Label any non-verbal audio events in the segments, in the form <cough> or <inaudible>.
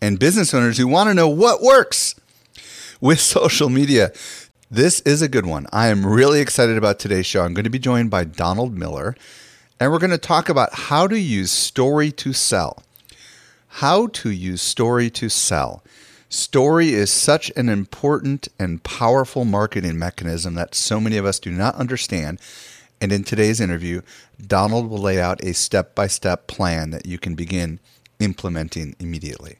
and business owners who want to know what works with <laughs> social media. This is a good one. I am really excited about today's show. I'm going to be joined by Donald Miller, and we're going to talk about how to use story to sell. How to use story to sell. Story is such an important and powerful marketing mechanism that so many of us do not understand. And in today's interview, Donald will lay out a step by step plan that you can begin implementing immediately.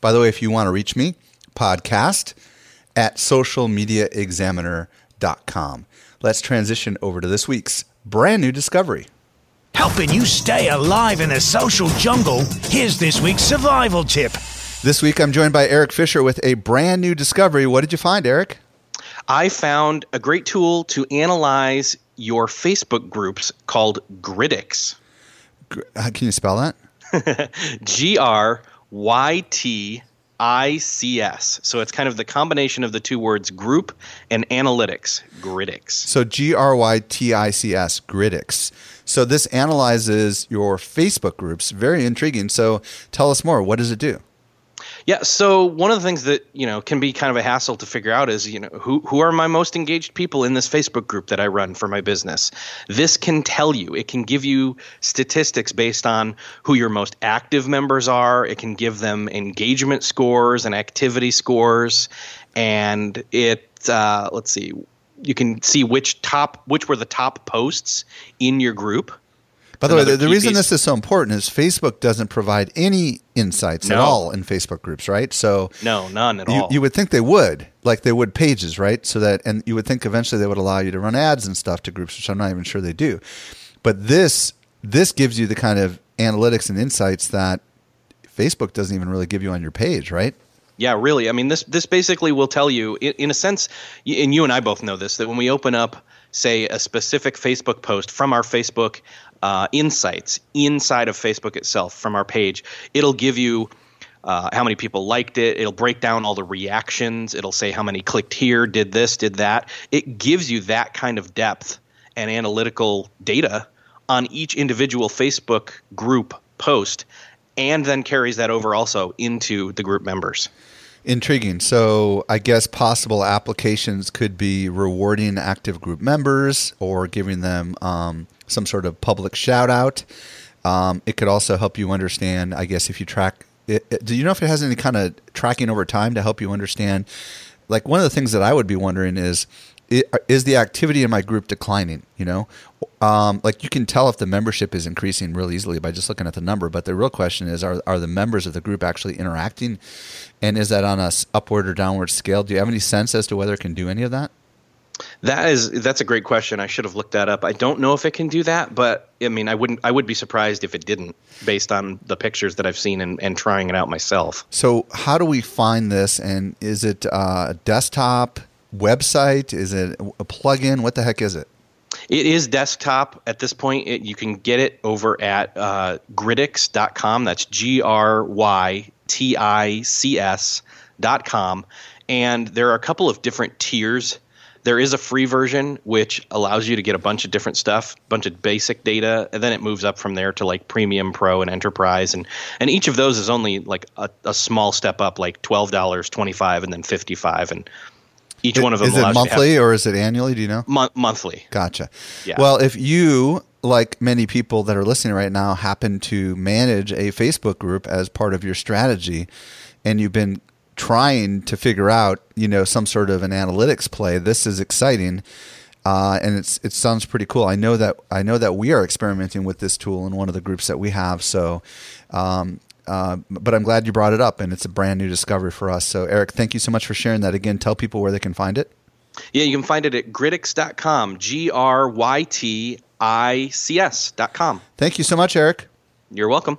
By the way, if you want to reach me, podcast at socialmediaexaminer.com. Let's transition over to this week's brand new discovery. Helping you stay alive in the social jungle, here's this week's survival tip. This week I'm joined by Eric Fisher with a brand new discovery. What did you find, Eric? I found a great tool to analyze your Facebook groups called Grytics. Uh, can you spell that? <laughs> G R Y T ICS. So it's kind of the combination of the two words group and analytics, Grytics. So G R Y T I C S, Grytics. So this analyzes your Facebook groups. Very intriguing. So tell us more. What does it do? Yeah, so one of the things that you know can be kind of a hassle to figure out is you know who who are my most engaged people in this Facebook group that I run for my business. This can tell you, it can give you statistics based on who your most active members are. It can give them engagement scores and activity scores, and it uh, let's see, you can see which top which were the top posts in your group by the way, the, the reason piece. this is so important is Facebook doesn't provide any insights no. at all in Facebook groups, right? So no, none at you, all. You would think they would, like they would pages, right? So that, and you would think eventually they would allow you to run ads and stuff to groups, which I'm not even sure they do. But this this gives you the kind of analytics and insights that Facebook doesn't even really give you on your page, right? Yeah, really. I mean, this this basically will tell you, in, in a sense, and you and I both know this, that when we open up say a specific Facebook post from our Facebook uh, insights inside of Facebook itself from our page. It'll give you uh, how many people liked it. It'll break down all the reactions. It'll say how many clicked here, did this, did that. It gives you that kind of depth and analytical data on each individual Facebook group post and then carries that over also into the group members. Intriguing. So, I guess possible applications could be rewarding active group members or giving them um, some sort of public shout out. Um, it could also help you understand, I guess, if you track. It, it, do you know if it has any kind of tracking over time to help you understand? Like one of the things that I would be wondering is, is the activity in my group declining? You know, um, like you can tell if the membership is increasing real easily by just looking at the number. But the real question is, are are the members of the group actually interacting, and is that on a upward or downward scale? Do you have any sense as to whether it can do any of that? That is that's a great question. I should have looked that up. I don't know if it can do that, but I mean, I wouldn't. I would be surprised if it didn't, based on the pictures that I've seen and, and trying it out myself. So, how do we find this? And is it uh, a desktop website? Is it a plugin? What the heck is it? It is desktop at this point. It, you can get it over at uh, grytics.com. That's G R Y T I C S.com. And there are a couple of different tiers there is a free version which allows you to get a bunch of different stuff, a bunch of basic data, and then it moves up from there to like premium, pro, and enterprise, and and each of those is only like a, a small step up, like twelve dollars, twenty five, and then fifty five, and each it, one of them is it monthly or is it annually? Do you know? Mo- monthly. Gotcha. Yeah. Well, if you like many people that are listening right now happen to manage a Facebook group as part of your strategy, and you've been trying to figure out, you know, some sort of an analytics play, this is exciting. Uh, and it's it sounds pretty cool. I know that I know that we are experimenting with this tool in one of the groups that we have. So, um, uh, but I'm glad you brought it up, and it's a brand new discovery for us. So, Eric, thank you so much for sharing that. Again, tell people where they can find it. Yeah, you can find it at grytics.com, G R Y T I C S.com. Thank you so much, Eric. You're welcome.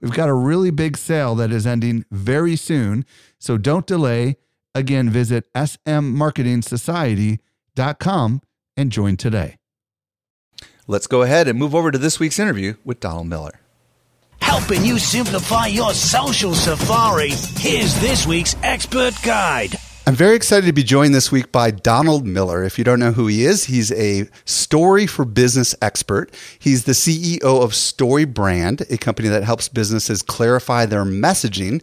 We've got a really big sale that is ending very soon, so don't delay. Again, visit smmarketingsociety.com and join today. Let's go ahead and move over to this week's interview with Donald Miller. Helping you simplify your social safari, here's this week's expert guide. I'm very excited to be joined this week by Donald Miller. If you don't know who he is, he's a story for business expert. He's the CEO of Story Brand, a company that helps businesses clarify their messaging.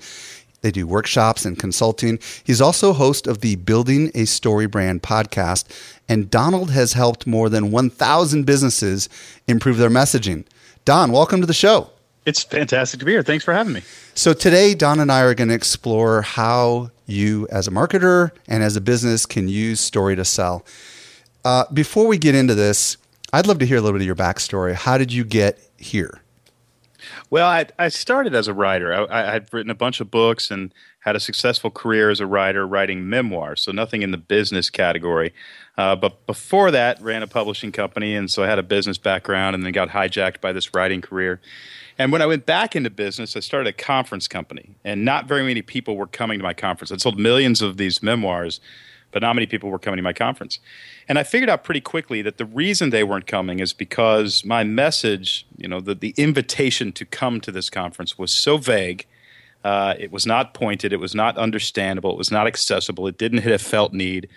They do workshops and consulting. He's also host of the Building a Story Brand podcast. And Donald has helped more than 1,000 businesses improve their messaging. Don, welcome to the show. It's fantastic to be here. Thanks for having me. So, today, Don and I are going to explore how you, as a marketer and as a business, can use story to sell. Uh, before we get into this, I'd love to hear a little bit of your backstory. How did you get here? Well, I, I started as a writer. I, I had written a bunch of books and had a successful career as a writer writing memoirs, so nothing in the business category. Uh, but before that, ran a publishing company, and so I had a business background, and then got hijacked by this writing career. And when I went back into business, I started a conference company, and not very many people were coming to my conference. I sold millions of these memoirs, but not many people were coming to my conference. And I figured out pretty quickly that the reason they weren't coming is because my message, you know, the, the invitation to come to this conference was so vague. Uh, it was not pointed. It was not understandable. It was not accessible. It didn't hit a felt need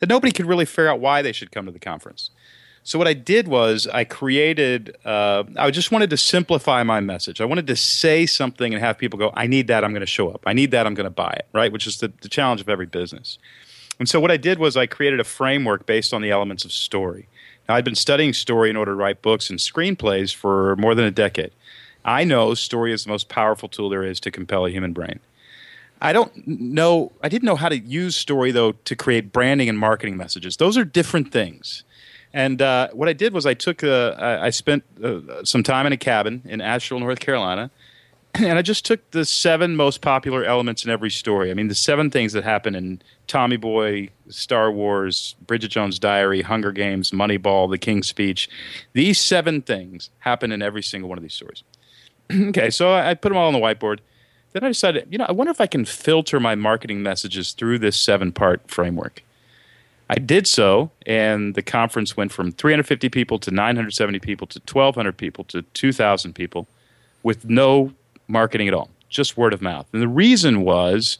that nobody could really figure out why they should come to the conference. So what I did was I created. Uh, I just wanted to simplify my message. I wanted to say something and have people go, "I need that. I'm going to show up. I need that. I'm going to buy it." Right, which is the, the challenge of every business. And so what I did was I created a framework based on the elements of story. Now I'd been studying story in order to write books and screenplays for more than a decade. I know story is the most powerful tool there is to compel a human brain. I don't know. I didn't know how to use story though to create branding and marketing messages. Those are different things. And uh, what I did was I took a, I spent uh, some time in a cabin in Asheville, North Carolina, <clears throat> and I just took the seven most popular elements in every story. I mean, the seven things that happen in Tommy Boy, Star Wars, Bridget Jones' Diary, Hunger Games, Moneyball, The King's Speech. These seven things happen in every single one of these stories. <clears throat> okay, so I put them all on the whiteboard. Then I decided, you know, I wonder if I can filter my marketing messages through this seven part framework. I did so, and the conference went from 350 people to 970 people to 1,200 people to 2,000 people with no marketing at all, just word of mouth. And the reason was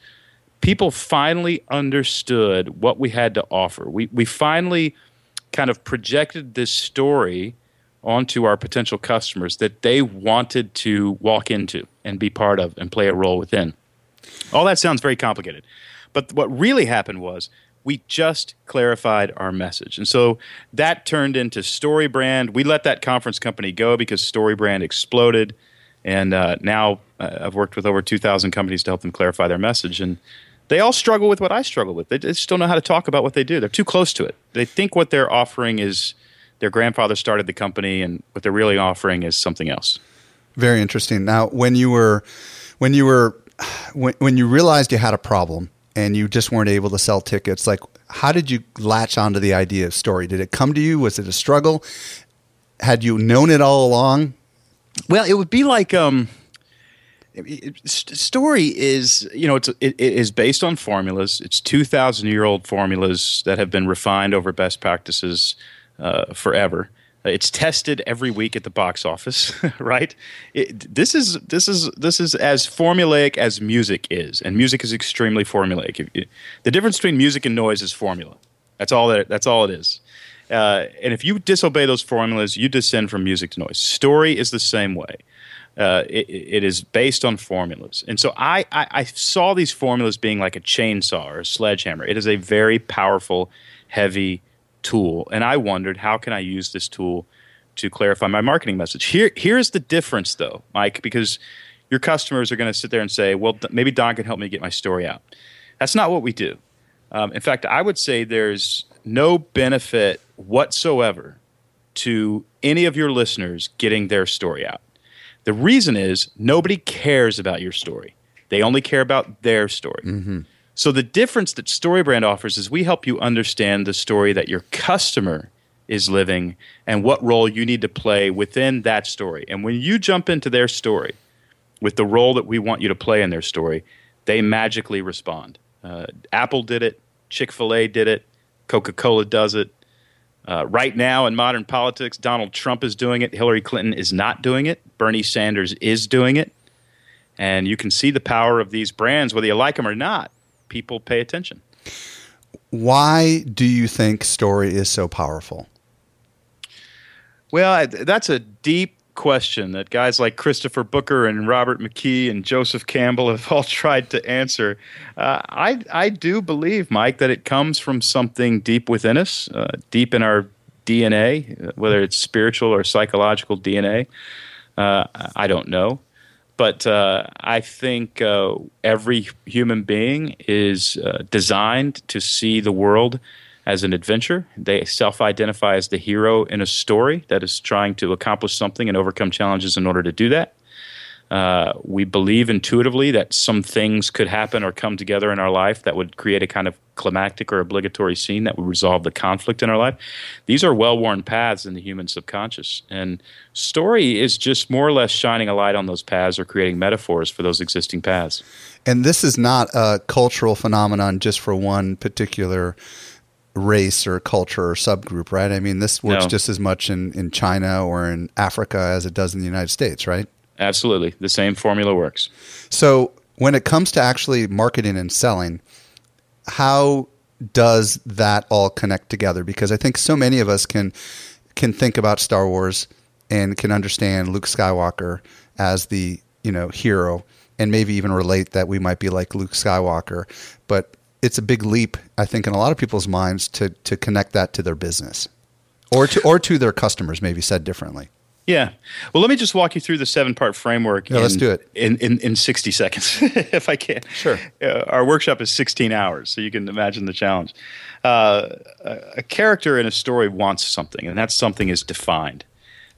people finally understood what we had to offer. We, we finally kind of projected this story onto our potential customers that they wanted to walk into and be part of and play a role within. All that sounds very complicated. But what really happened was we just clarified our message. And so that turned into StoryBrand. We let that conference company go because StoryBrand exploded. And uh, now uh, I've worked with over 2,000 companies to help them clarify their message. And they all struggle with what I struggle with. They just don't know how to talk about what they do. They're too close to it. They think what they're offering is their grandfather started the company, and what they're really offering is something else. Very interesting. Now, when you were when you were <sighs> when when you realized you had a problem and you just weren't able to sell tickets, like how did you latch onto the idea of story? Did it come to you? Was it a struggle? Had you known it all along? Well, it would be like um, story is you know it's it, it is based on formulas. It's two thousand year old formulas that have been refined over best practices uh, forever. It's tested every week at the box office, <laughs> right? It, this is this is this is as formulaic as music is, and music is extremely formulaic. The difference between music and noise is formula. That's all that. That's all it is. Uh, and if you disobey those formulas, you descend from music to noise. Story is the same way. Uh, it, it is based on formulas. And so I, I, I, saw these formulas being like a chainsaw or a sledgehammer. It is a very powerful, heavy tool. And I wondered, how can I use this tool to clarify my marketing message? Here, here's the difference, though, Mike, because your customers are going to sit there and say, well, maybe Don can help me get my story out. That's not what we do. Um, in fact, I would say there's no benefit whatsoever to any of your listeners getting their story out. The reason is nobody cares about your story. They only care about their story. Mm-hmm. So the difference that StoryBrand offers is we help you understand the story that your customer is living and what role you need to play within that story. And when you jump into their story with the role that we want you to play in their story, they magically respond. Uh, Apple did it, Chick fil A did it, Coca Cola does it, uh, right now in modern politics, Donald Trump is doing it. Hillary Clinton is not doing it. Bernie Sanders is doing it. And you can see the power of these brands, whether you like them or not. People pay attention. Why do you think story is so powerful? Well, that's a deep question that guys like Christopher Booker and Robert McKee and Joseph Campbell have <laughs> all tried to answer. Uh, I I do believe, Mike, that it comes from something deep within us, uh, deep in our DNA, whether it's spiritual or psychological DNA. Uh, I don't know. But uh, I think uh, every human being is uh, designed to see the world as an adventure. They self identify as the hero in a story that is trying to accomplish something and overcome challenges in order to do that. Uh, we believe intuitively that some things could happen or come together in our life that would create a kind of climactic or obligatory scene that would resolve the conflict in our life. These are well worn paths in the human subconscious. And story is just more or less shining a light on those paths or creating metaphors for those existing paths. And this is not a cultural phenomenon just for one particular race or culture or subgroup, right? I mean, this works no. just as much in, in China or in Africa as it does in the United States, right? Absolutely. The same formula works. So, when it comes to actually marketing and selling, how does that all connect together? Because I think so many of us can can think about Star Wars and can understand Luke Skywalker as the, you know, hero and maybe even relate that we might be like Luke Skywalker, but it's a big leap, I think, in a lot of people's minds to to connect that to their business, or to or to their customers. Maybe said differently. Yeah. Well, let me just walk you through the seven part framework. Yeah, in, let's do it in, in, in 60 seconds, <laughs> if I can. Sure. Uh, our workshop is 16 hours, so you can imagine the challenge. Uh, a, a character in a story wants something, and that something is defined.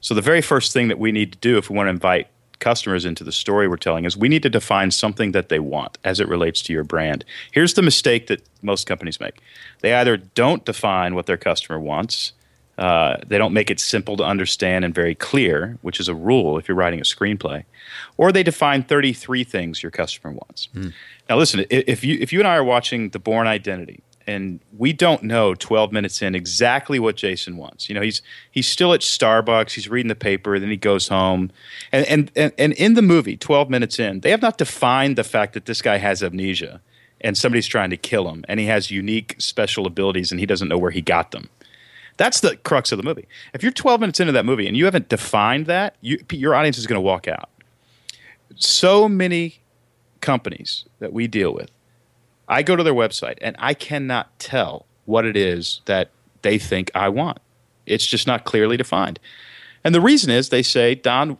So, the very first thing that we need to do if we want to invite customers into the story we're telling is we need to define something that they want as it relates to your brand. Here's the mistake that most companies make they either don't define what their customer wants. Uh, they don't make it simple to understand and very clear, which is a rule if you're writing a screenplay, or they define 33 things your customer wants. Mm. Now, listen, if you if you and I are watching The Bourne Identity, and we don't know 12 minutes in exactly what Jason wants. You know, he's he's still at Starbucks, he's reading the paper, then he goes home. And and and, and in the movie, 12 minutes in, they have not defined the fact that this guy has amnesia and somebody's trying to kill him and he has unique special abilities and he doesn't know where he got them. That's the crux of the movie. If you're 12 minutes into that movie and you haven't defined that, you, your audience is going to walk out. So many companies that we deal with I go to their website and I cannot tell what it is that they think I want. It's just not clearly defined. And the reason is they say, Don,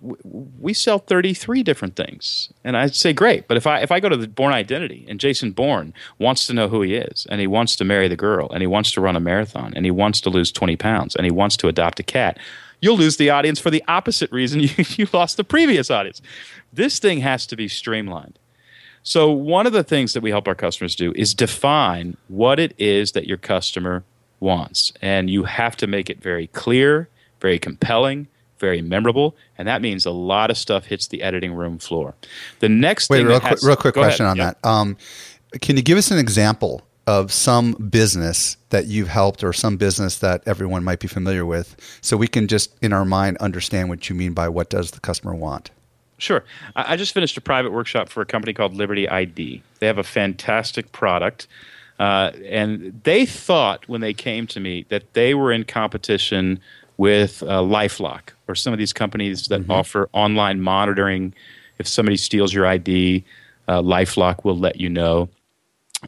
we sell 33 different things. And I say, great. But if I, if I go to the Bourne Identity and Jason Bourne wants to know who he is and he wants to marry the girl and he wants to run a marathon and he wants to lose 20 pounds and he wants to adopt a cat, you'll lose the audience for the opposite reason <laughs> you, you lost the previous audience. This thing has to be streamlined. So, one of the things that we help our customers do is define what it is that your customer wants. And you have to make it very clear, very compelling, very memorable. And that means a lot of stuff hits the editing room floor. The next Wait, thing real, has- real quick question ahead. on Yeah. that. Um, can you give us an example of some business that you've helped or some business that everyone might be familiar with so we can just in our mind understand what you mean by what does the customer want? Sure. I I just finished a private workshop for a company called Liberty ID. They have a fantastic product. Uh, and they thought when they came to me that they were in competition with uh, Lifelock or some of these companies that offer online monitoring. If somebody steals your ID, uh, Lifelock will let you know.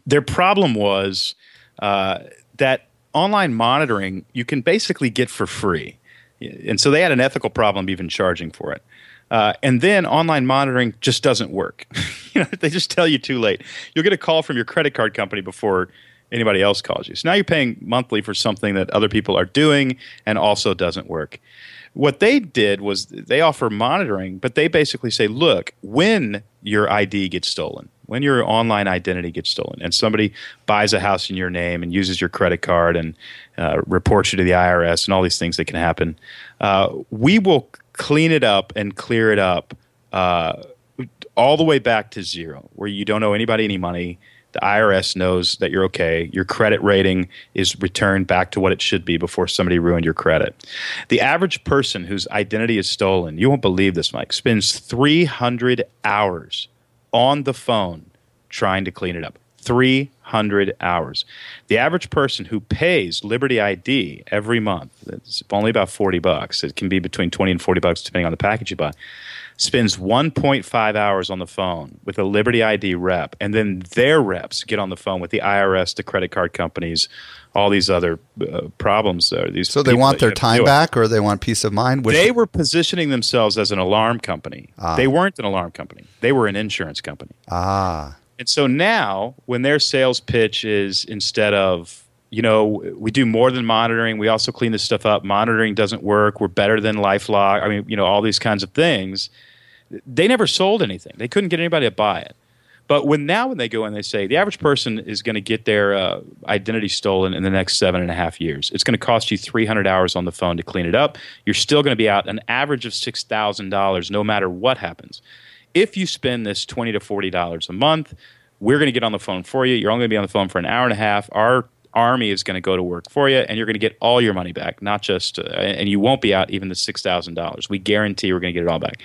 Their problem was uh, that online monitoring you can basically get for free. And so they had an ethical problem even charging for it. Uh, and then online monitoring just doesn't work. <laughs> you know, they just tell you too late. You'll get a call from your credit card company before anybody else calls you. So now you're paying monthly for something that other people are doing and also doesn't work. What they did was they offer monitoring, but they basically say, look, when your ID gets stolen, when your online identity gets stolen, and somebody buys a house in your name and uses your credit card and uh, reports you to the IRS and all these things that can happen, uh, we will clean it up and clear it up uh, all the way back to zero, where you don't owe anybody any money. The IRS knows that you're okay. Your credit rating is returned back to what it should be before somebody ruined your credit. The average person whose identity is stolen, you won't believe this, Mike, spends 300 hours on the phone trying to clean it up. 300 hours. The average person who pays Liberty ID every month, it's only about 40 bucks. It can be between 20 and 40 bucks depending on the package you buy. Spends 1.5 hours on the phone with a Liberty ID rep, and then their reps get on the phone with the IRS, the credit card companies, all these other uh, problems. Uh, these So they want their time back or they want peace of mind? Which, they were positioning themselves as an alarm company. They weren't an alarm company. They were an insurance company. ah, And so now, when their sales pitch is instead of, you know, we do more than monitoring, we also clean this stuff up. Monitoring doesn't work. We're better than Lifelock. I mean, you know, all these kinds of things. They never sold anything. They couldn't get anybody to buy it. But when now, when they go in, they say the average person is going to get their uh, identity stolen in the next seven and a half years. It's going to cost you 300 hours on the phone to clean it up. You're still going to be out an average of $6,000 no matter what happens. If you spend this 20 to $40 a month, we're going to get on the phone for you. You're only going to be on the phone for an hour and a half. Our army is going to go to work for you, and you're going to get all your money back, not just, uh, and you won't be out even the $6,000. We guarantee we're going to get it all back.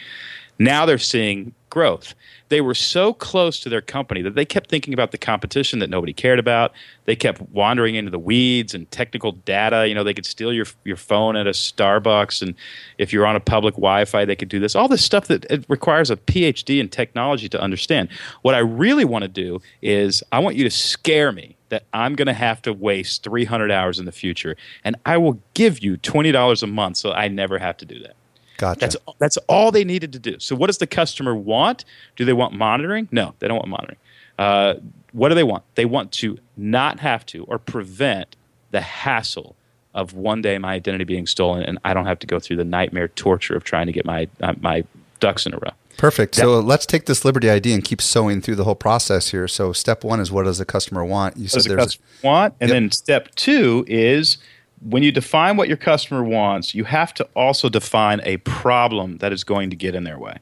Now they're seeing growth. They were so close to their company that they kept thinking about the competition that nobody cared about. They kept wandering into the weeds and technical data. You know, they could steal your your phone at a Starbucks, and if you're on a public Wi-Fi, they could do this. All this stuff that it requires a PhD in technology to understand. What I really want to do is I want you to scare me that I'm going to have to waste 300 hours in the future, and I will give you twenty dollars a month, so I never have to do that. Gotcha. That's that's all they needed to do. So, what does the customer want? Do they want monitoring? No, they don't want monitoring. Uh, what do they want? They want to not have to or prevent the hassle of one day my identity being stolen, and I don't have to go through the nightmare torture of trying to get my uh, my ducks in a row. Perfect. So let's take this Liberty ID and keep sewing through the whole process here. So step one is what does the customer want? You said there's customer want? And Yep. then step two is when you define what your customer wants, you have to also define a problem that is going to get in their way.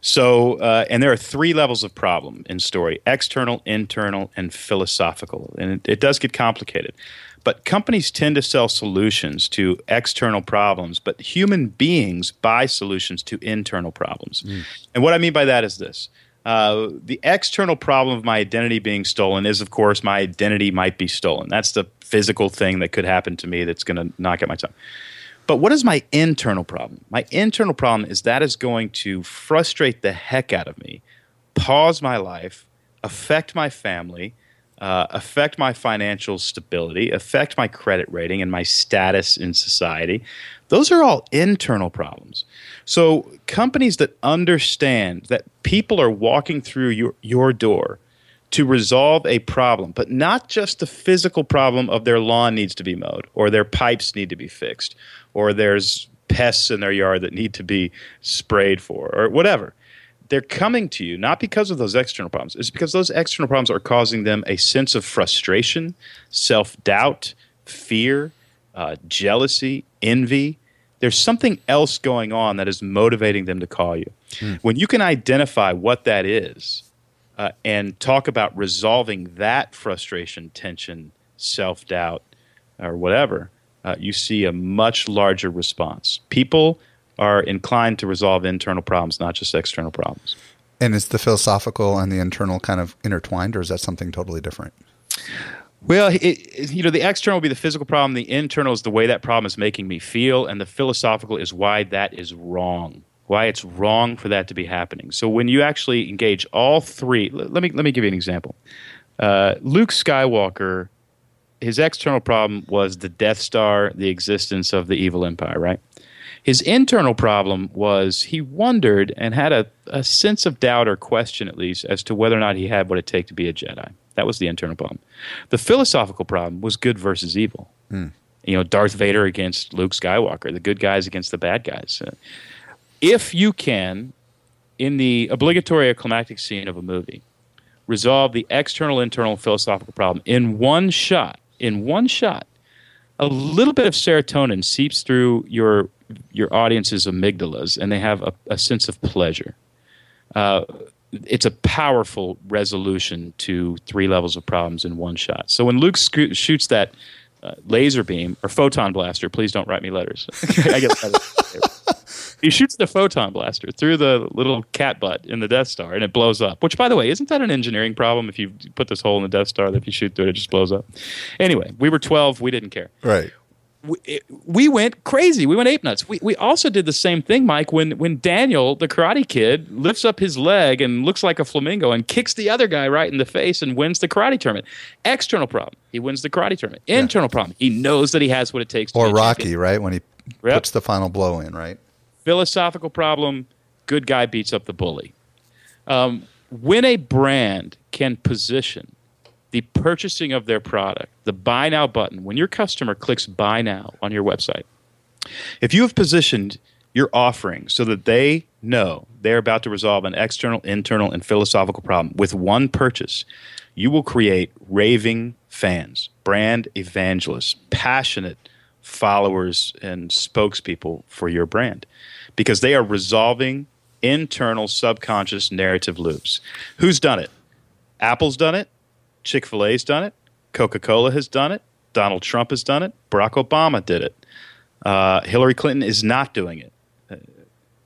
So, uh, and there are three levels of problem in story external, internal, and philosophical. And it, it does get complicated. But companies tend to sell solutions to external problems, but human beings buy solutions to internal problems. And what I mean by that is this uh, the external problem of my identity being stolen is, of course, my identity might be stolen. That's the physical thing that could happen to me that's going to knock out my time. But what is my internal problem? My internal problem is that is going to frustrate the heck out of me, pause my life, affect my family, uh, affect my financial stability, affect my credit rating and my status in society. Those are all internal problems. So, companies that understand that people are walking through your, your door to resolve a problem, but not just the physical problem of their lawn needs to be mowed, or their pipes need to be fixed, or there's pests in their yard that need to be sprayed for, or whatever. they're coming to you not because of those external problems. It's because those external problems are causing them a sense of frustration, self doubt, fear, uh, jealousy, envy. There's something else going on that is motivating them to call you. Mm. When you can identify what that is uh, and talk about resolving that frustration, tension, self doubt, or whatever, uh, you see a much larger response. People are inclined to resolve internal problems, not just external problems. And is the philosophical and the internal kind of intertwined, or is that something totally different? Well, it, you know, the external will be the physical problem. The internal is the way that problem is making me feel, and the philosophical is why that is wrong. Why it's wrong for that to be happening. So when you actually engage all three, let me let me give you an example. Uh, Luke Skywalker, his external problem was the Death Star, the existence of the evil empire, right? His internal problem was he wondered and had a, a sense of doubt or question, at least, as to whether or not he had what it take to be a Jedi. That was the internal problem. The philosophical problem was good versus evil. Mm. You know, Darth Vader against Luke Skywalker, the good guys against the bad guys. Uh, if you can, in the obligatory climactic scene of a movie, resolve the external, internal, philosophical problem in one shot, in one shot, a little bit of serotonin seeps through your your audience's amygdalas, and they have a, a sense of pleasure. Uh, it's a powerful resolution to three levels of problems in one shot. So when Luke shoots that uh, laser beam or photon blaster, please don't write me letters. <laughs> I guess he shoots the photon blaster through the little cat butt in the Death Star, and it blows up. Which, by the way, isn't that an engineering problem? If you put this hole in the Death Star, that if you shoot through it, it just blows up. Anyway, we were twelve. We didn't care. Right we, we went crazy. We went ape nuts. We, we also did the same thing, Mike, when, when Daniel, the karate kid, lifts up his leg and looks like a flamingo and kicks the other guy right in the face and wins the karate tournament. External problem, he wins the karate tournament. Internal yeah. problem, he knows that he has what it takes to Or Rocky, right? When he yep. puts the final blow in, right? Philosophical problem, good guy beats up the bully. Um, when a brand can position the purchasing of their product, the buy now button, when your customer clicks buy now on your website, if you have positioned your offering so that they know they're about to resolve an external, internal, and philosophical problem with one purchase, you will create raving fans, brand evangelists, passionate followers and spokespeople for your brand because they are resolving internal subconscious narrative loops. Who's done it? Apple's done it. Chick fil A's done it. Coca Cola has done it. Donald Trump has done it. Barack Obama did it. Uh, Hillary Clinton is not doing it. Uh,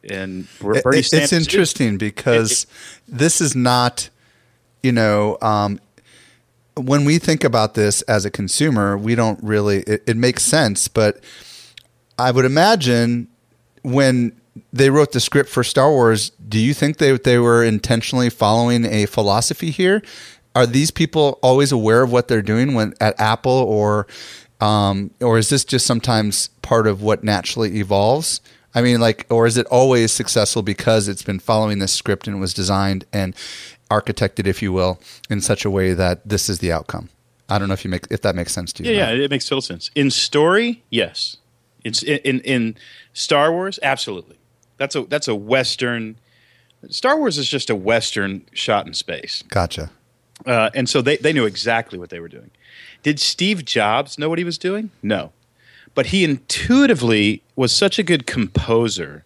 and Bernie it, It's interesting because this is not, you know, um, when we think about this as a consumer, we don't really, it, it makes sense. But I would imagine when they wrote the script for Star Wars, do you think they they were intentionally following a philosophy here? Are these people always aware of what they're doing when at Apple or um, or is this just sometimes part of what naturally evolves? I mean, like, or is it always successful because it's been following this script and it was designed and architected, if you will, in such a way that this is the outcome? I don't know if you make if that makes sense to you. Yeah, yeah, it makes total sense. In story, yes. It's in, in in Star Wars, absolutely. That's a that's a Western. Star Wars is just a Western shot in space. Gotcha. Uh, and so they, they knew exactly what they were doing. Did Steve Jobs know what he was doing? No. But he intuitively was such a good composer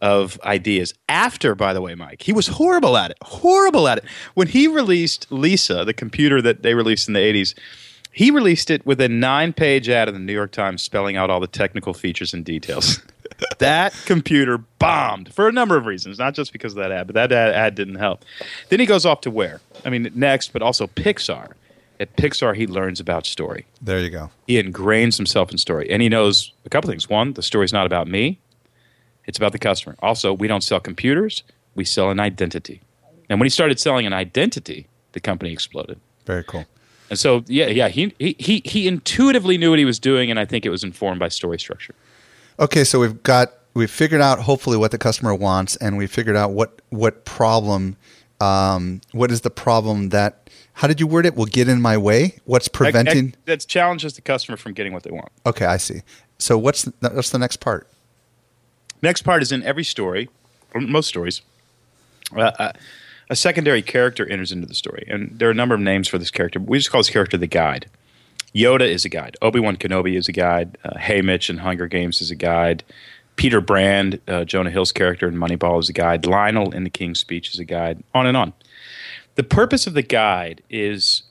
of ideas. After, by the way, Mike, he was horrible at it. Horrible at it. When he released Lisa, the computer that they released in the 80s, he released it with a nine page ad in the New York Times spelling out all the technical features and details. <laughs> that computer bombed for a number of reasons, not just because of that ad, but that ad, ad didn't help. Then he goes off to where? I mean, next, but also Pixar. At Pixar, he learns about story. There you go. He ingrains himself in story, and he knows a couple things. One, the story's not about me; it's about the customer. Also, we don't sell computers; we sell an identity. And when he started selling an identity, the company exploded. Very cool. And so, yeah, yeah, he, he, he, he intuitively knew what he was doing, and I think it was informed by story structure. Okay, so we've got we've figured out hopefully what the customer wants, and we figured out what what problem, um, what is the problem that how did you word it? Will get in my way. What's preventing? I, I, that challenges the customer from getting what they want. Okay, I see. So what's the, what's the next part? Next part is in every story, or most stories. Uh, a secondary character enters into the story, and there are a number of names for this character. We just call this character the guide. Yoda is a guide. Obi Wan Kenobi is a guide. Uh, Haymitch in Hunger Games is a guide. Peter Brand, uh, Jonah Hill's character in Moneyball, is a guide. Lionel in The King's Speech is a guide. On and on. The purpose of the guide is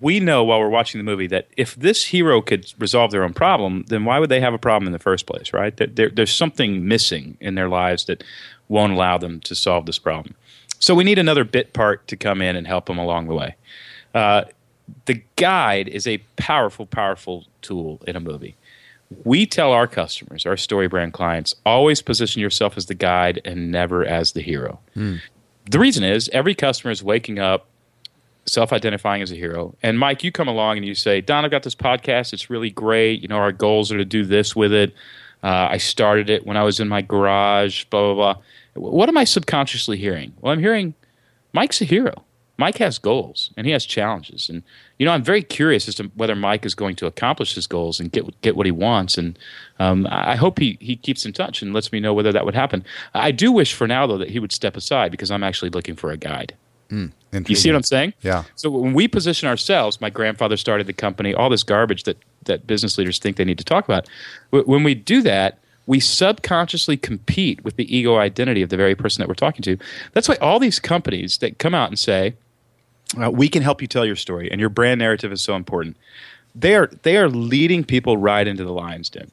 we know while we're watching the movie that if this hero could resolve their own problem, then why would they have a problem in the first place, right? There, there's something missing in their lives that won't allow them to solve this problem. So we need another bit part to come in and help them along the way. Uh, the guide is a powerful, powerful tool in a movie. We tell our customers, our story brand clients, always position yourself as the guide and never as the hero. Mm. The reason is every customer is waking up self identifying as a hero. And Mike, you come along and you say, Don, I've got this podcast. It's really great. You know, our goals are to do this with it. Uh, I started it when I was in my garage, blah, blah, blah. What am I subconsciously hearing? Well, I'm hearing Mike's a hero. Mike has goals and he has challenges. And, you know, I'm very curious as to whether Mike is going to accomplish his goals and get, get what he wants. And um, I hope he, he keeps in touch and lets me know whether that would happen. I do wish for now, though, that he would step aside because I'm actually looking for a guide. Mm, you see what I'm saying? Yeah. So when we position ourselves, my grandfather started the company, all this garbage that, that business leaders think they need to talk about. When we do that, we subconsciously compete with the ego identity of the very person that we're talking to. That's why all these companies that come out and say, uh, we can help you tell your story, and your brand narrative is so important. They are, they are leading people right into the lion's den.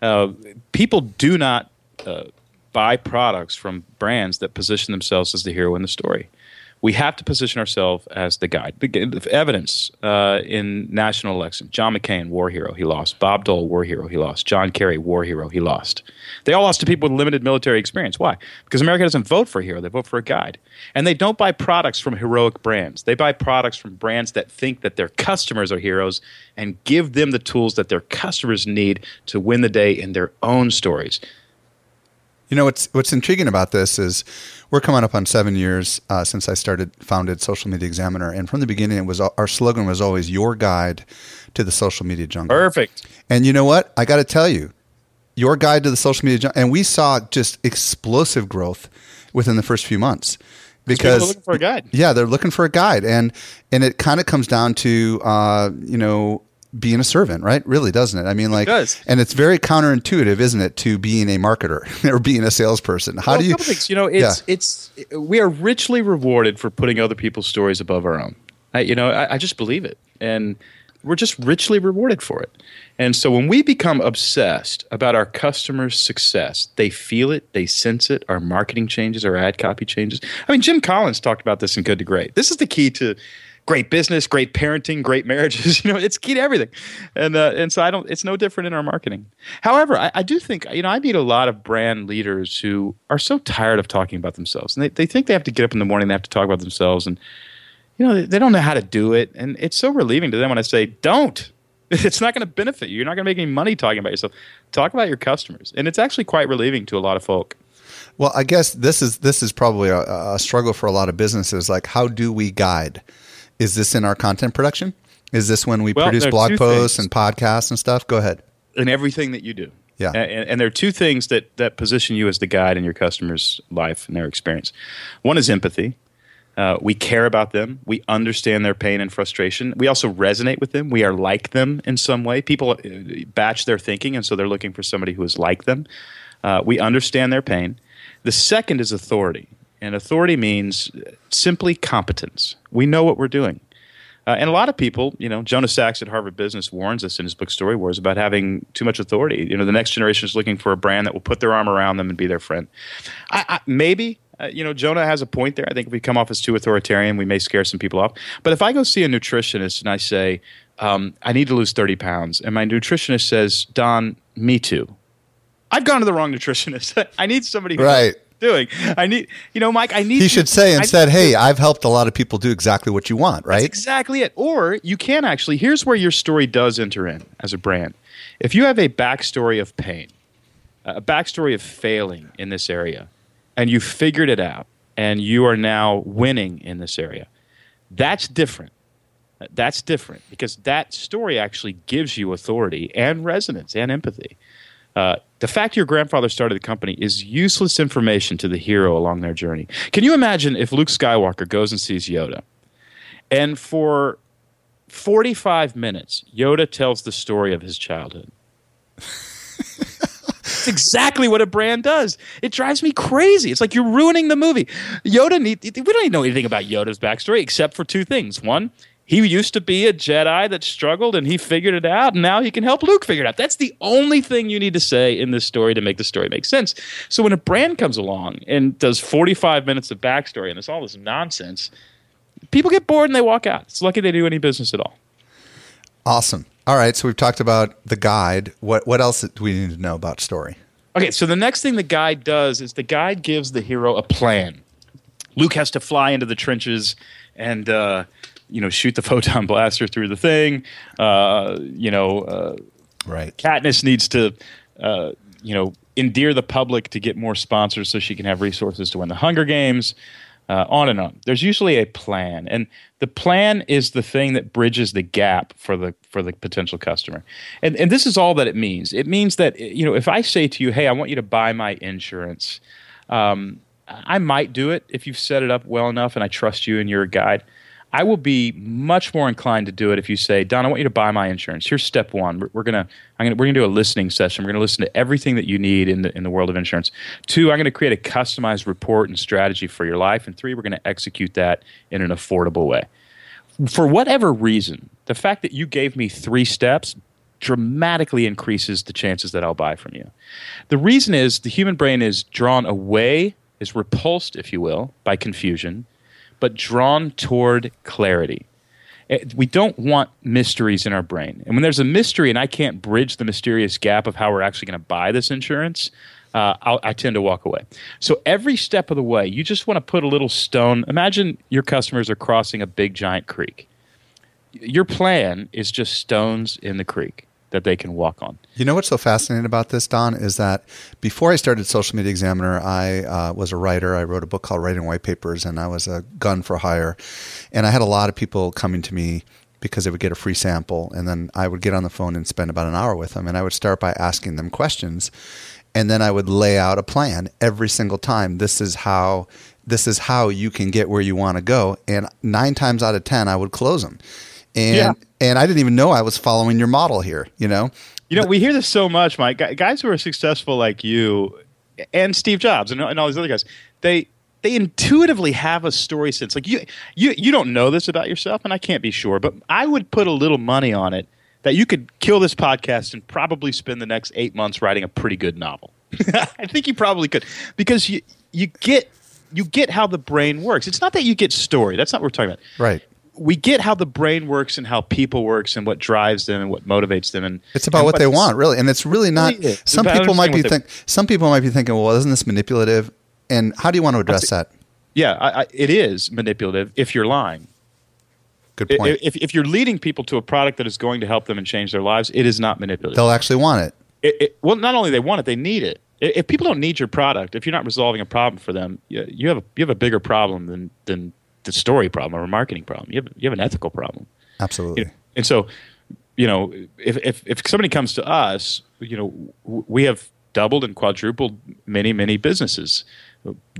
Uh, people do not uh, buy products from brands that position themselves as the hero in the story we have to position ourselves as the guide. The evidence uh, in national elections: John McCain, war hero, he lost. Bob Dole, war hero, he lost. John Kerry, war hero, he lost. They all lost to people with limited military experience. Why? Because America doesn't vote for a hero; they vote for a guide. And they don't buy products from heroic brands. They buy products from brands that think that their customers are heroes and give them the tools that their customers need to win the day in their own stories. You know what's what's intriguing about this is we're coming up on seven years uh, since I started founded Social Media Examiner, and from the beginning, it was our slogan was always "Your guide to the social media jungle." Perfect. And you know what? I got to tell you, your guide to the social media jungle, and we saw just explosive growth within the first few months because they're looking for a guide. Yeah, they're looking for a guide, and and it kind of comes down to uh, you know being a servant, right? Really, doesn't it? I mean, like, it and it's very counterintuitive, isn't it, to being a marketer <laughs> or being a salesperson? How well, do you? Things. You know, it's yeah. it's we are richly rewarded for putting other people's stories above our own. I, you know, I, I just believe it, and we're just richly rewarded for it. And so when we become obsessed about our customers' success, they feel it, they sense it. Our marketing changes, our ad copy changes. I mean, Jim Collins talked about this in Good to Great. This is the key to great business, great parenting, great marriages. <laughs> You know, it's key to everything. And uh, and so I don't. It's no different in our marketing. However, I, I, do think you know I meet a lot of brand leaders who are so tired of talking about themselves, and they they think they have to get up in the morning, they have to talk about themselves, and you know they, they don't know how to do it, and it's so relieving to them when I say don't. <laughs> It's not going to benefit you. You're not going to make any money talking about yourself. Talk about your customers, and it's actually quite relieving to a lot of folk. Well, I guess this is this is probably a, a struggle for a lot of businesses. Like, how do we guide? Is this in our content production? Is this when we well, produce blog posts things. and podcasts and stuff? Go ahead. In everything that you do. Yeah. And, and, there are two things that, that position you as the guide in your customer's life and their experience. One is empathy. Uh, we care about them. We understand their pain and frustration. We also resonate with them. We are like them in some way. People uh, batch their thinking, and so they're looking for somebody who is like them. Uh, we understand their pain. The second is authority. And authority means simply competence. We know what we're doing. Uh, and a lot of people, you know, Jonah Sachs at Harvard Business warns us in his book Story Wars about having too much authority. You know, the next generation is looking for a brand that will put their arm around them and be their friend. I, I, maybe, uh, you know, Jonah has a point there. I think if we come off as too authoritarian, we may scare some people off. But if I go see a nutritionist and I say, um, I need to lose 30 pounds, and my nutritionist says, Don, me too. I've gone to the wrong nutritionist. <laughs> I need somebody who right doing. I need, you know, Mike. I need. He should say instead, "Hey, I've helped a lot of people do exactly what you want." Right? Exactly it. Or you can actually. Here's where your story does enter in as a brand. If you have a backstory of pain, a backstory of failing in this area, and you figured it out, and you are now winning in this area, that's different. That's different because that story actually gives you authority and resonance and empathy. Uh, the fact your grandfather started the company is useless information to the hero along their journey. Can you imagine if Luke Skywalker goes and sees Yoda, and for 45 minutes, Yoda tells the story of his childhood? <laughs> It's exactly what a brand does. It drives me crazy. It's like you're ruining the movie. Yoda need we don't even know anything about Yoda's backstory except for two things. One, he used to be a Jedi that struggled and he figured it out, and now he can help Luke figure it out. That's the only thing you need to say in this story to make the story make sense. So when a brand comes along and does 45 minutes of backstory and it's all this nonsense, people get bored and they walk out. It's lucky they do any business at all. Awesome. All right, so we've talked about the guide. What what else do we need to know about story? Okay, so the next thing the guide does is the guide gives the hero a plan. Luke has to fly into the trenches and uh, you know shoot the <laughs> photon blaster through the thing. Uh, you know, uh, Right. Katniss needs to uh, you know endear the public to get more sponsors so she can have resources to win the Hunger Games. Uh, on and on. There's usually a plan, and the plan is the thing that bridges the gap for the for the potential customer. And and this is all that it means. It means that you know if I say to you, "Hey, I want you to buy my insurance," um, I might do it if you've set it up well enough, and I trust you and you're a guide. I will be much more inclined to do it if you say, Don, I want you to buy my insurance. Here's step one. We're, we're gonna, I'm gonna, we're gonna do a listening session. We're gonna listen to everything that you need in the in the world of insurance. Two, I'm gonna create a customized report and strategy for your life. And three, we're gonna execute that in an affordable way. For whatever reason, the fact that you gave me three steps dramatically increases the chances that I'll buy from you. The reason is the human brain is drawn away, is repulsed, if you will, by confusion but drawn toward clarity. We don't want mysteries in our brain. And when there's a mystery and I can't bridge the mysterious gap of how we're actually going to buy this insurance, uh, I tend to walk away. So every step of the way, you just want to put a little stone. Imagine your customers are crossing a big giant creek. Your plan is just stones in the creek that they can walk on. You know what's so fascinating about this, Don, is that before I started Social Media Examiner, I uh, was a writer. I wrote a book called Writing White Papers, and I was a gun for hire. And I had a lot of people coming to me because they would get a free sample, and then I would get on the phone and spend about an hour with them. And I would start by asking them questions, and then I would lay out a plan every single time. This is how. This is how you can get where you want to go, and nine times out of ten, I would close them, and Yeah. and I didn't even know I was following your model here. You know, You know, we hear this so much, Mike. Guys who are successful like you and Steve Jobs and, and all these other guys, they they intuitively have a story sense. Like you, you, you don't know this about yourself, and I can't be sure, but I would put a little money on it that you could kill this podcast and probably spend the next eight months writing a pretty good novel. <laughs> I think you probably could because you you get you get how the brain works. It's not that you get story. That's not what we're talking about right? We get how the brain works and how people works and what drives them and what motivates them and It's about and what they want, really, and it's really not. Really. Some people might be think. Some people might be thinking, "Well, isn't this manipulative?" And how do you want to address that? Yeah, I, I, it is manipulative if you're lying. Good point. If, if you're leading people to a product that is going to help them and change their lives, it is not manipulative. They'll actually want it. It, it, well, not only they want it, they need it. If people don't need your product, if you're not resolving a problem for them, you, you have a, you have a bigger problem than than the story problem or a marketing problem. You have you have an ethical problem. Absolutely. You know, and so, you know, if, if, if somebody comes to us, you know, w- we have doubled and quadrupled many, many businesses.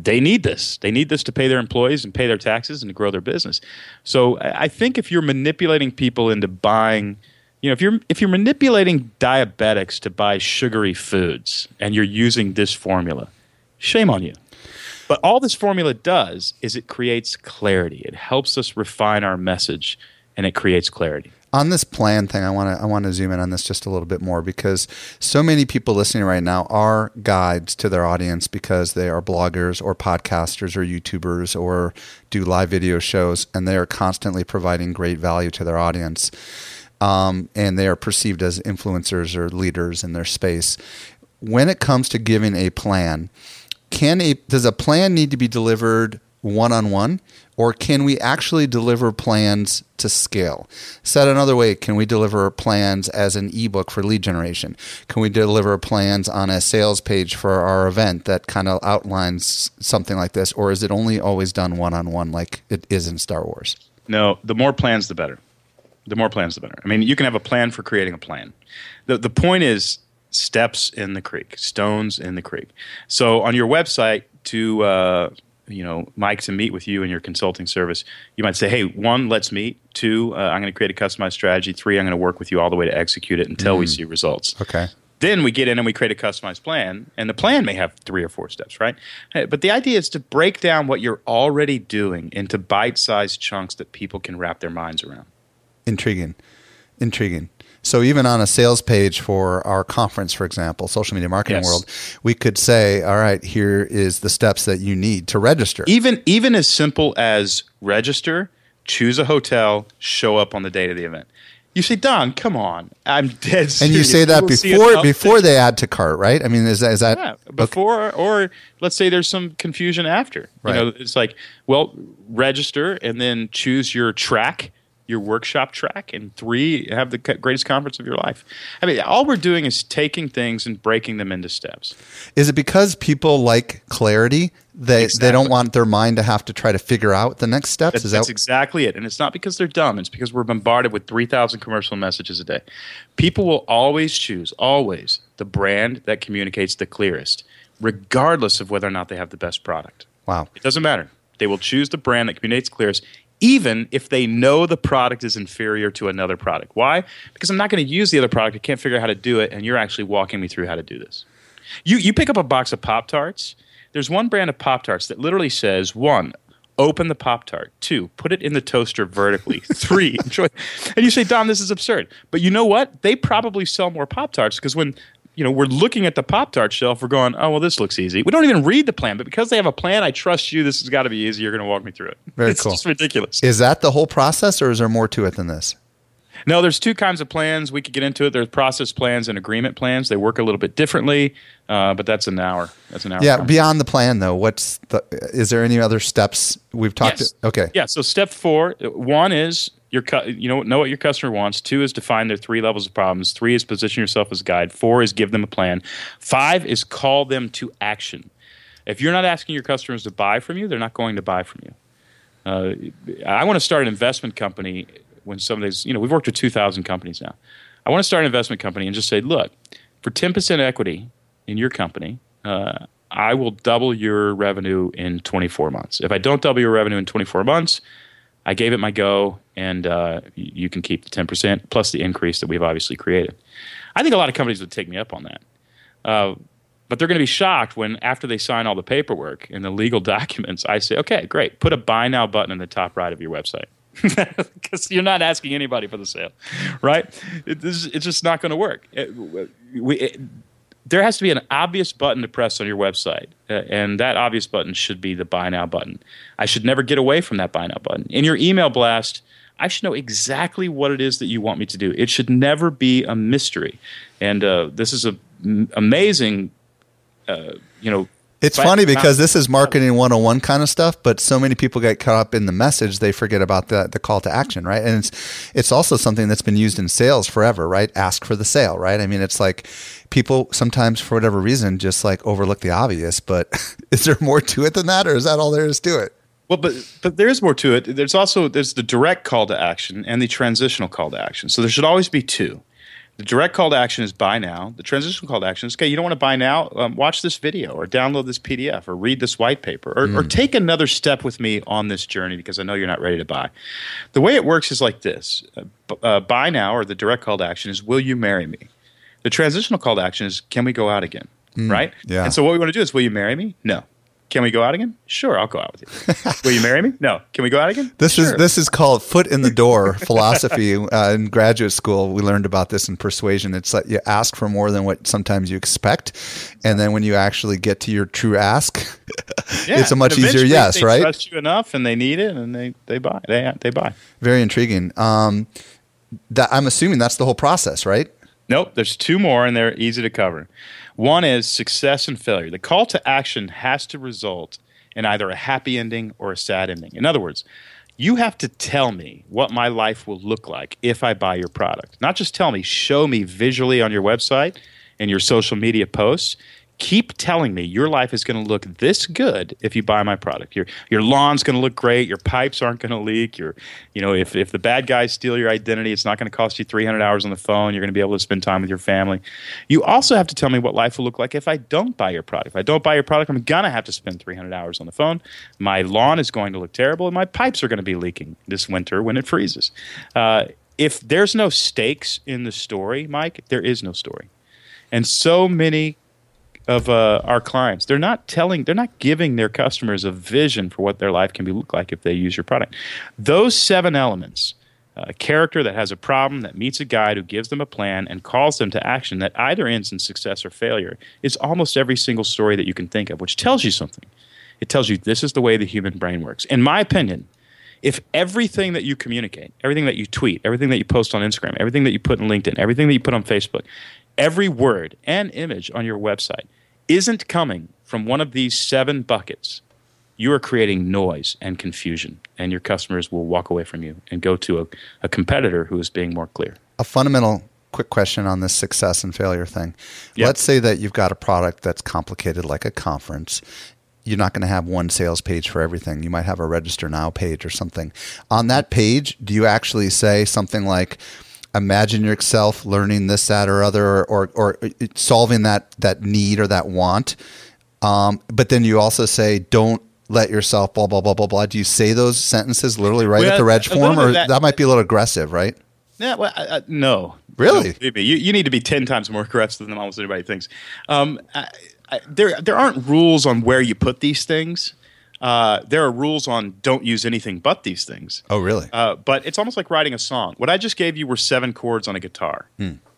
They need this. They need this to pay their employees and pay their taxes and to grow their business. So I I think if you're manipulating people into buying, you know, if you're if you're manipulating diabetics to buy sugary foods and you're using this formula, shame on you. But all this formula does is it creates clarity. It helps us refine our message and it creates clarity. on this plan thing, I want to I want to zoom in on this just a little bit more because so many people listening right now are guides to their audience because they are bloggers or podcasters or YouTubers or do live video shows, and they are constantly providing great value to their audience. Um, and they are perceived as influencers or leaders in their space. When it comes to giving a plan, can a does a plan need to be delivered one on one or can we actually deliver plans to scale said another way can we deliver plans as an ebook for lead generation can we deliver plans on a sales page for our event that kind of outlines something like this or is it only always done one on one like it is in star wars No, the more plans, the better. The more plans, the better. I mean, you can have a plan for creating a plan. The, the point is, steps in the creek, stones in the creek. So on your website to uh, you know Mike to meet with you and your consulting service, you might say, hey, one, let's meet. Two, uh, I'm going to create a customized strategy. Three, I'm going to work with you all the way to execute it until we see results. Okay. Then we get in and we create a customized plan, and the plan may have three or four steps, right? But the idea is to break down what you're already doing into bite-sized chunks that people can wrap their minds around. Intriguing. Intriguing. So even on a sales page for our conference, for example, social media marketing Yes. world, we could say, all right, here is the steps that you need to register. Even even as simple as register, choose a hotel, show up on the date of the event. You say, Don, come on, I'm <laughs> dead serious. and you say that will before before they add to cart, right? I mean, is that, is that Yeah, before or let's say there's some confusion after. Right. You know, it's like, well, register and then choose your track, your workshop track, and three, have the greatest conference of your life. I mean, all we're doing is taking things and breaking them into steps. Is it because people like clarity? They they don't want their mind to have to try to figure out the next steps. That's, is that's exactly it. And it's not because they're dumb. It's because we're bombarded with 3,000 commercial messages a day. People will always choose, always, the brand that communicates the clearest, regardless of whether or not they have the best product. wow? It doesn't matter. They will choose the brand that communicates clearest, even if they know the product is inferior to another product. Why? Because I'm not going to use the other product. I can't figure out how to do it, and you're actually walking me through how to do this. You, you pick up a box of Pop Tarts. There's one brand of Pop Tarts that literally says one, open the Pop Tart. Two, put it in the toaster vertically. <laughs> Three, enjoy. And you say, Don, this is absurd. But you know what? They probably sell more Pop Tarts because when you know we're looking at the Pop Tart shelf, we're going, oh well, this looks easy. We don't even read the plan, but because they have a plan, I trust you. This has got to be easy. You're going to walk me through it. Very it's cool. just ridiculous. Is that the whole process, or is there more to it than this? No, there's two kinds of plans. We could get into it. There's process plans and agreement plans. They work a little bit differently, uh, but that's an hour. That's an hour. Yeah, beyond the plan though, what's the? Is there any other steps we've talked? Yes. To, okay, Yeah. So step four, one is your you know know what your customer wants. Two is define their three levels of problems. Three is position yourself as a guide. Four is give them a plan. Five is call them to action. If you're not asking your customers to buy from you, they're not going to buy from you. Uh, I want to start an investment company when somebody's, you know, we've worked with 2,000 companies now. I want to start an investment company and just say, look, for 10% equity in your company, uh, I will double your revenue in 24 months. If I don't double your revenue in 24 months, I gave it my go, and uh, you, can keep the 10% plus the increase that we've obviously created. I think a lot of companies would take me up on that. Uh, but they're going to be shocked when, after they sign all the paperwork and the legal <laughs> documents, I say, okay, great, put a buy now button in the top right of your website. <laughs> Because you're not asking anybody for the sale, right? It, this, it's just not going to work. It- we, it- there has to be an obvious button to press on your website, uh, and that obvious button should be the buy now button. I should never get away from that buy now button. In your email blast, I should know exactly what it is that you want me to do. It should never be a mystery. And uh, this is an amazing, uh, you know. It's But- funny because this is marketing 101 kind of stuff, but so many people get caught up in the message they forget about the the call to action, right? And it's it's also something that's been used in sales forever, right? Ask for the sale, right? I mean, it's like people sometimes for whatever reason just like overlook the obvious, but <laughs> is there more to it than that or is that all there is to it? Well, but but there is more to it. There's also there's the direct call to action and the transitional call to action. So there should always be two. The direct call to action is buy now. The transitional call to action is okay. You don't want to buy now? Um, watch this video, or download this PDF, or read this white paper, or, or take another step with me on this journey because I know you're not ready to buy. The way it works is like this: uh, uh, buy now, or the direct call to action is Will you marry me? The transitional call to action is Can we go out again? right? yeah. And so what we want to do is Will you marry me? No. Can we go out again? Sure, I'll go out with you. <laughs> Will you marry me? No. Can we go out again? This is this is called foot in the door <laughs> philosophy. Uh, in graduate school, we learned about this in persuasion. It's like you ask for more than what sometimes you expect, and then when you actually get to your true ask, Yeah, <laughs> it's a much easier yes, they right? Trust you enough, and they need it, and they they buy. They they buy. Very intriguing. Um, that I'm assuming that's the whole process, right? Nope. There's two more, and they're easy to cover. One is success and failure. The call to action has to result in either a happy ending or a sad ending. In other words, you have to tell me what my life will look like if I buy your product. Not just tell me, show me visually on your website and your social media posts. Keep telling me your life is going to look this good if you buy my product. Your your lawn's going to look great. Your pipes aren't going to leak. Your, you know, if if the bad guys steal your identity, it's not going to cost you 300 hours on the phone. You're going to be able to spend time with your family. You also have to tell me what life will look like if I don't buy your product. If I don't buy your product, I'm going to have to spend 300 hours on the phone. My lawn is going to look terrible, and my pipes are going to be leaking this winter when it freezes. Uh, if there's no stakes in the story, Mike, there is no story. And so many of uh, our clients. They're not telling, they're not giving their customers a vision for what their life can be look like if they use your product. Those seven elements, a character that has a problem that meets a guide who gives them a plan and calls them to action that either ends in success or failure, is almost every single story that you can think of, which tells you something. It tells you this is the way the human brain works. In my opinion, if everything that you communicate, everything that you tweet, everything that you post on Instagram, everything that you put in LinkedIn, everything that you put on Facebook, every word and image on your website isn't coming from one of these seven buckets, you are creating noise and confusion, and your customers will walk away from you and go to a, a competitor who is being more clear. A fundamental quick question on this success and failure thing. Yep. Let's say that you've got a product that's complicated like a conference. You're not going to have one sales page for everything. You might have a register now page or something. On that page, do you actually say something like, imagine yourself learning this, that, or other, or, or, or solving that, that need or that want? Um, but then you also say, don't let yourself blah, blah, blah, blah, blah. Do you say those sentences literally right Well, at the reg form? Or that, that- might be a little aggressive, right? Yeah, well, I, I, no. Really? No. You, you need to be 10 times more aggressive than almost anybody thinks. Um, I, I, there, there aren't rules on where you put these things. Uh, there are rules on don't use anything but these things. Oh, really? Uh, but it's almost like writing a song. What I just gave you were seven chords on a guitar.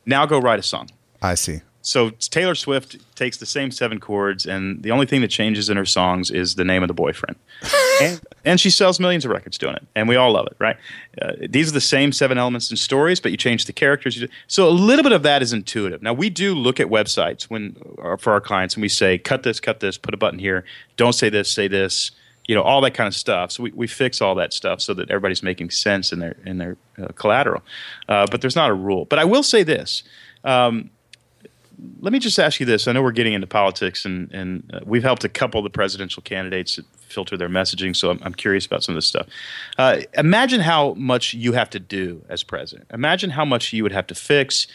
Now go write a song. I see. So Taylor Swift takes the same seven chords, and the only thing that changes in her songs is the name of the boyfriend. <laughs> and, and she sells millions of records doing it, and we all love it, right? Uh, these are the same seven elements and stories, but you change the characters. So a little bit of that is intuitive. Now we do look at websites when uh, for our clients, and we say, cut this, cut this, put a button here. Don't say this, say this. You know all that kind of stuff. So we, we fix all that stuff so that everybody's making sense in their in their uh, collateral. Uh, but there's not a rule. But I will say this let me just ask you this. I know we're getting into politics, and, and uh, we've helped a couple of the presidential candidates filter their messaging, so I'm, I'm curious about some of this stuff. Uh, imagine how much you have to do as president. Imagine how much you would have to fix.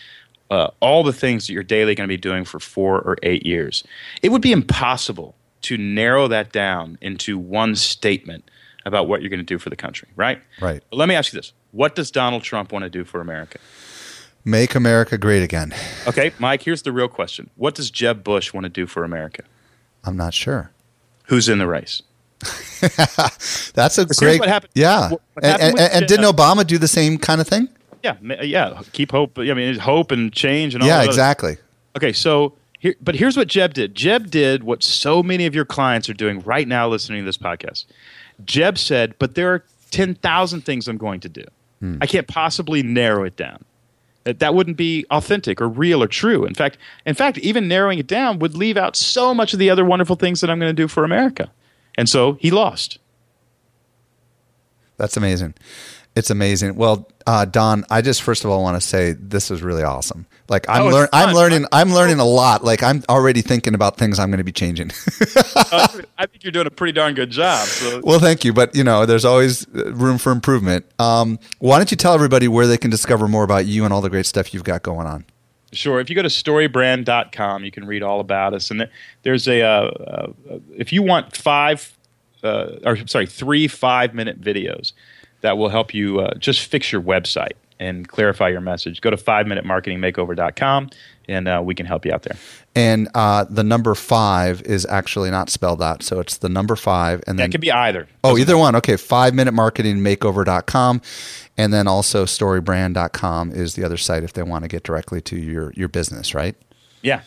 Uh, all the things that you're daily going to be doing for four or eight years. It would be impossible to narrow that down into one statement about what you're going to do for the country, right? Right. But let me ask you this What does Donald Trump want to do for America? Make America great again. Okay, Mike, here's the real question. What does Jeb Bush want to do for America? I'm not sure. Who's in the race? <laughs> That's a great. what happened- Yeah. what and, happened and, and didn't uh, Obama do the same kind of thing? Yeah, yeah. Keep hope. I mean, hope and change and all yeah, other- exactly. Okay, so here, but here's what Jeb did. Jeb did what so many of your clients are doing right now, listening to this podcast. Jeb said, "But there are ten thousand things I'm going to do. Hmm. I can't possibly narrow it down. That that wouldn't be authentic or real or true. In fact, in fact, even narrowing it down would leave out so much of the other wonderful things that I'm going to do for America." And so he lost. That's amazing. It's amazing. Well, uh, Don, I just first of all want to say this is really awesome. Like I'm Oh, it's learn, I'm learning, I'm learning a lot. Like I'm already thinking about things I'm going to be changing. <laughs> Uh, I think you're doing a pretty darn good job. So well, thank you, but you know, there's always uh, room for improvement. Um, why don't you tell everybody where they can discover more about you and all the great stuff you've got going on? Sure. If you go to storybrand.com, you can read all about us. And there's a, uh, uh, if you want five, uh, or sorry, three five minute videos that will help you uh, just fix your website and clarify your message, go to five minute marketingmakeover.com and uh, we can help you out there. And uh, the number five is actually not spelled out, so it's the number five, and then That could be either. Oh, either one. Okay. Five minute marketing makeover.com. And then also storybrand.com is the other site if they want to get directly to your, your business, right? Yeah.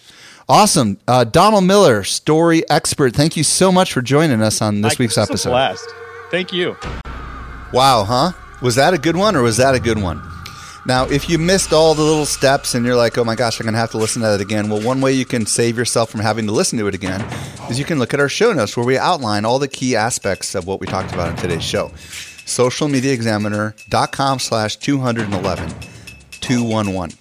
Awesome. Uh, Donald Miller, story expert. Thank you so much for joining us on this Mike, week's episode. blast. Thank you. Wow, huh? Was that a good one or was that a good one? Now, if you missed all the little steps and you're like, oh my gosh, I'm going to have to listen to that again, well, one way you can save yourself from having to listen to it again is you can look at our show notes where we outline all the key aspects of what we talked about in today's show. Socialmediaexaminer.com slash 211 211.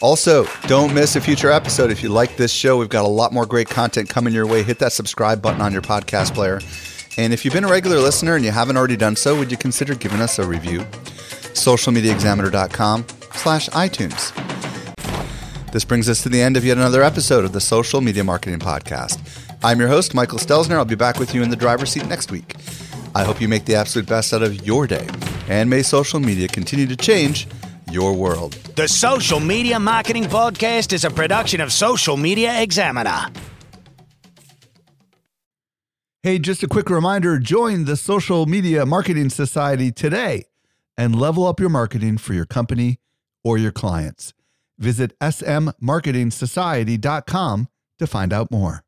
Also, don't miss a future episode. If you like this show, we've got a lot more great content coming your way. Hit that subscribe button on your podcast player. And if you've been a regular listener and you haven't already done so, would you consider giving us a review? Socialmediaexaminer.com slash iTunes. This brings us to the end of yet another episode of the Social Media Marketing Podcast. I'm your host, Michael Stelzner. I'll be back with you in the driver's seat next week. I hope you make the absolute best out of your day. And may social media continue to change your world. The Social Media Marketing Podcast is a production of Social Media Examiner. Hey, just a quick reminder join the Social Media Marketing Society today and level up your marketing for your company or your clients. Visit smmarketingsociety.com to find out more.